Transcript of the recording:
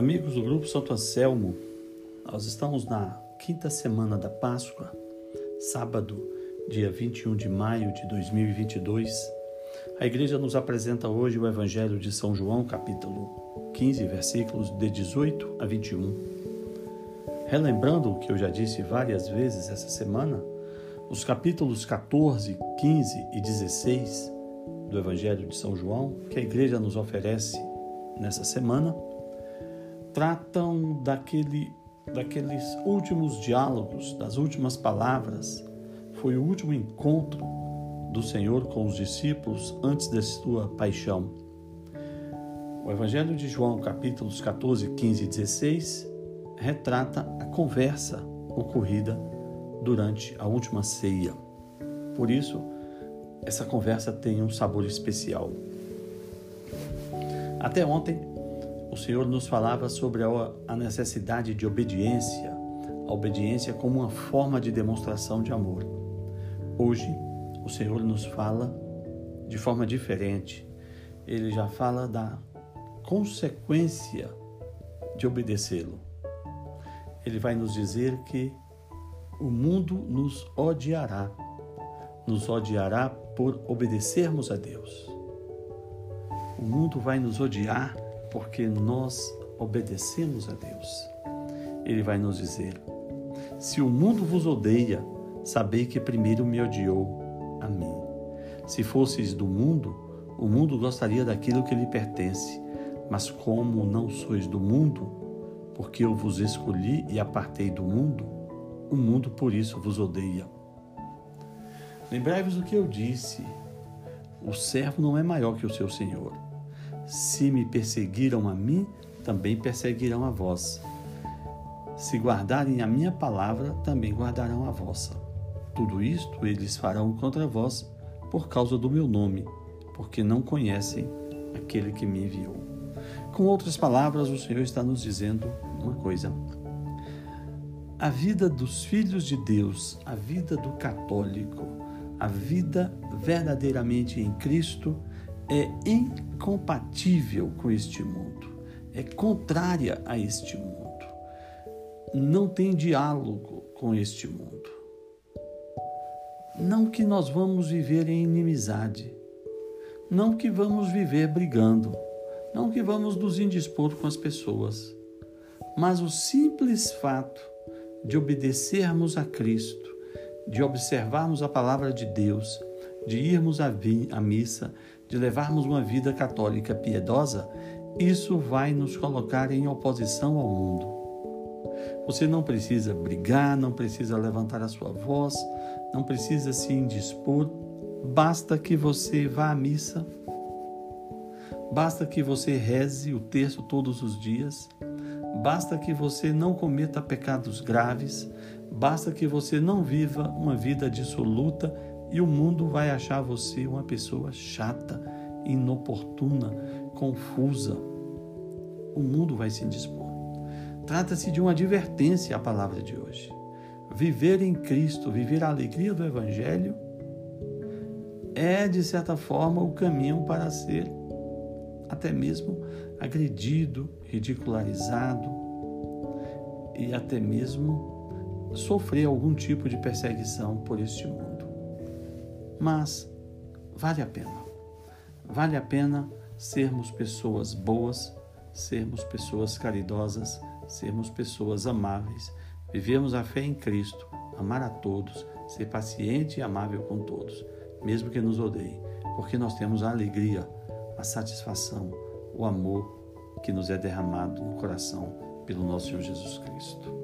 Amigos do Grupo Santo Anselmo, nós estamos na quinta semana da Páscoa, sábado, dia 21 de maio de 2022. A igreja nos apresenta hoje o Evangelho de São João, capítulo 15, versículos de 18 a 21. Relembrando o que eu já disse várias vezes essa semana, os capítulos 14, 15 e 16 do Evangelho de São João, que a igreja nos oferece nessa semana, tratam daquele, daqueles últimos diálogos, das últimas palavras. Foi o último encontro do Senhor com os discípulos antes da sua paixão. O Evangelho de João, capítulos 14, 15 e 16, retrata a conversa ocorrida durante a última ceia. Por isso, essa conversa tem um sabor especial. Até ontem, o Senhor nos falava sobre a necessidade de obediência, a obediência como uma forma de demonstração de amor. Hoje, o Senhor nos fala de forma diferente. Ele já fala da consequência de obedecê-lo. Ele vai nos dizer que o mundo nos odiará. Nos odiará por obedecermos a Deus. O mundo vai nos odiar porque nós obedecemos a Deus. Ele vai nos dizer: Se o mundo vos odeia, sabei que primeiro me odiou a mim. Se fosseis do mundo, o mundo gostaria daquilo que lhe pertence, mas como não sois do mundo, porque eu vos escolhi e apartei do mundo, o mundo por isso vos odeia. Lembrai-vos do que eu disse: o servo não é maior que o seu senhor. Se me perseguiram a mim, também perseguirão a vós. Se guardarem a minha palavra, também guardarão a vossa. Tudo isto eles farão contra vós por causa do meu nome, porque não conhecem aquele que me enviou. Com outras palavras, o Senhor está nos dizendo uma coisa. A vida dos filhos de Deus, a vida do católico, a vida verdadeiramente em Cristo é incompatível com este mundo, é contrária a este mundo, não tem diálogo com este mundo. Não que nós vamos viver em inimizade, não que vamos viver brigando, não que vamos nos indispor com as pessoas, mas o simples fato de obedecermos a Cristo, de observarmos a palavra de Deus, de irmos à missa, de levarmos uma vida católica piedosa, isso vai nos colocar em oposição ao mundo. Você não precisa brigar, não precisa levantar a sua voz, não precisa se indispor, basta que você vá à missa, basta que você reze o terço todos os dias, basta que você não cometa pecados graves, basta que você não viva uma vida dissoluta e o mundo vai achar você uma pessoa chata, inoportuna, confusa. O mundo vai se indispor. Trata-se de uma advertência à palavra de hoje. Viver em Cristo, viver a alegria do Evangelho, é, de certa forma, o caminho para ser até mesmo agredido, ridicularizado e até mesmo sofrer algum tipo de perseguição por este mundo mas vale a pena. Vale a pena sermos pessoas boas, sermos pessoas caridosas, sermos pessoas amáveis, vivermos a fé em Cristo, amar a todos, ser paciente e amável com todos, mesmo que nos odeiem, porque nós temos a alegria, a satisfação, o amor que nos é derramado no coração pelo nosso Senhor Jesus Cristo.